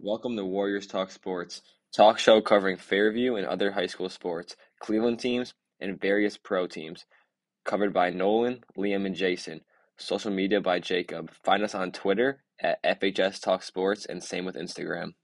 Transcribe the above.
Welcome to Warriors Talk Sports, talk show covering Fairview and other high school sports, Cleveland teams, and various pro teams. Covered by Nolan, Liam, and Jason. Social media by Jacob. Find us on Twitter at FHS Talk Sports and same with Instagram.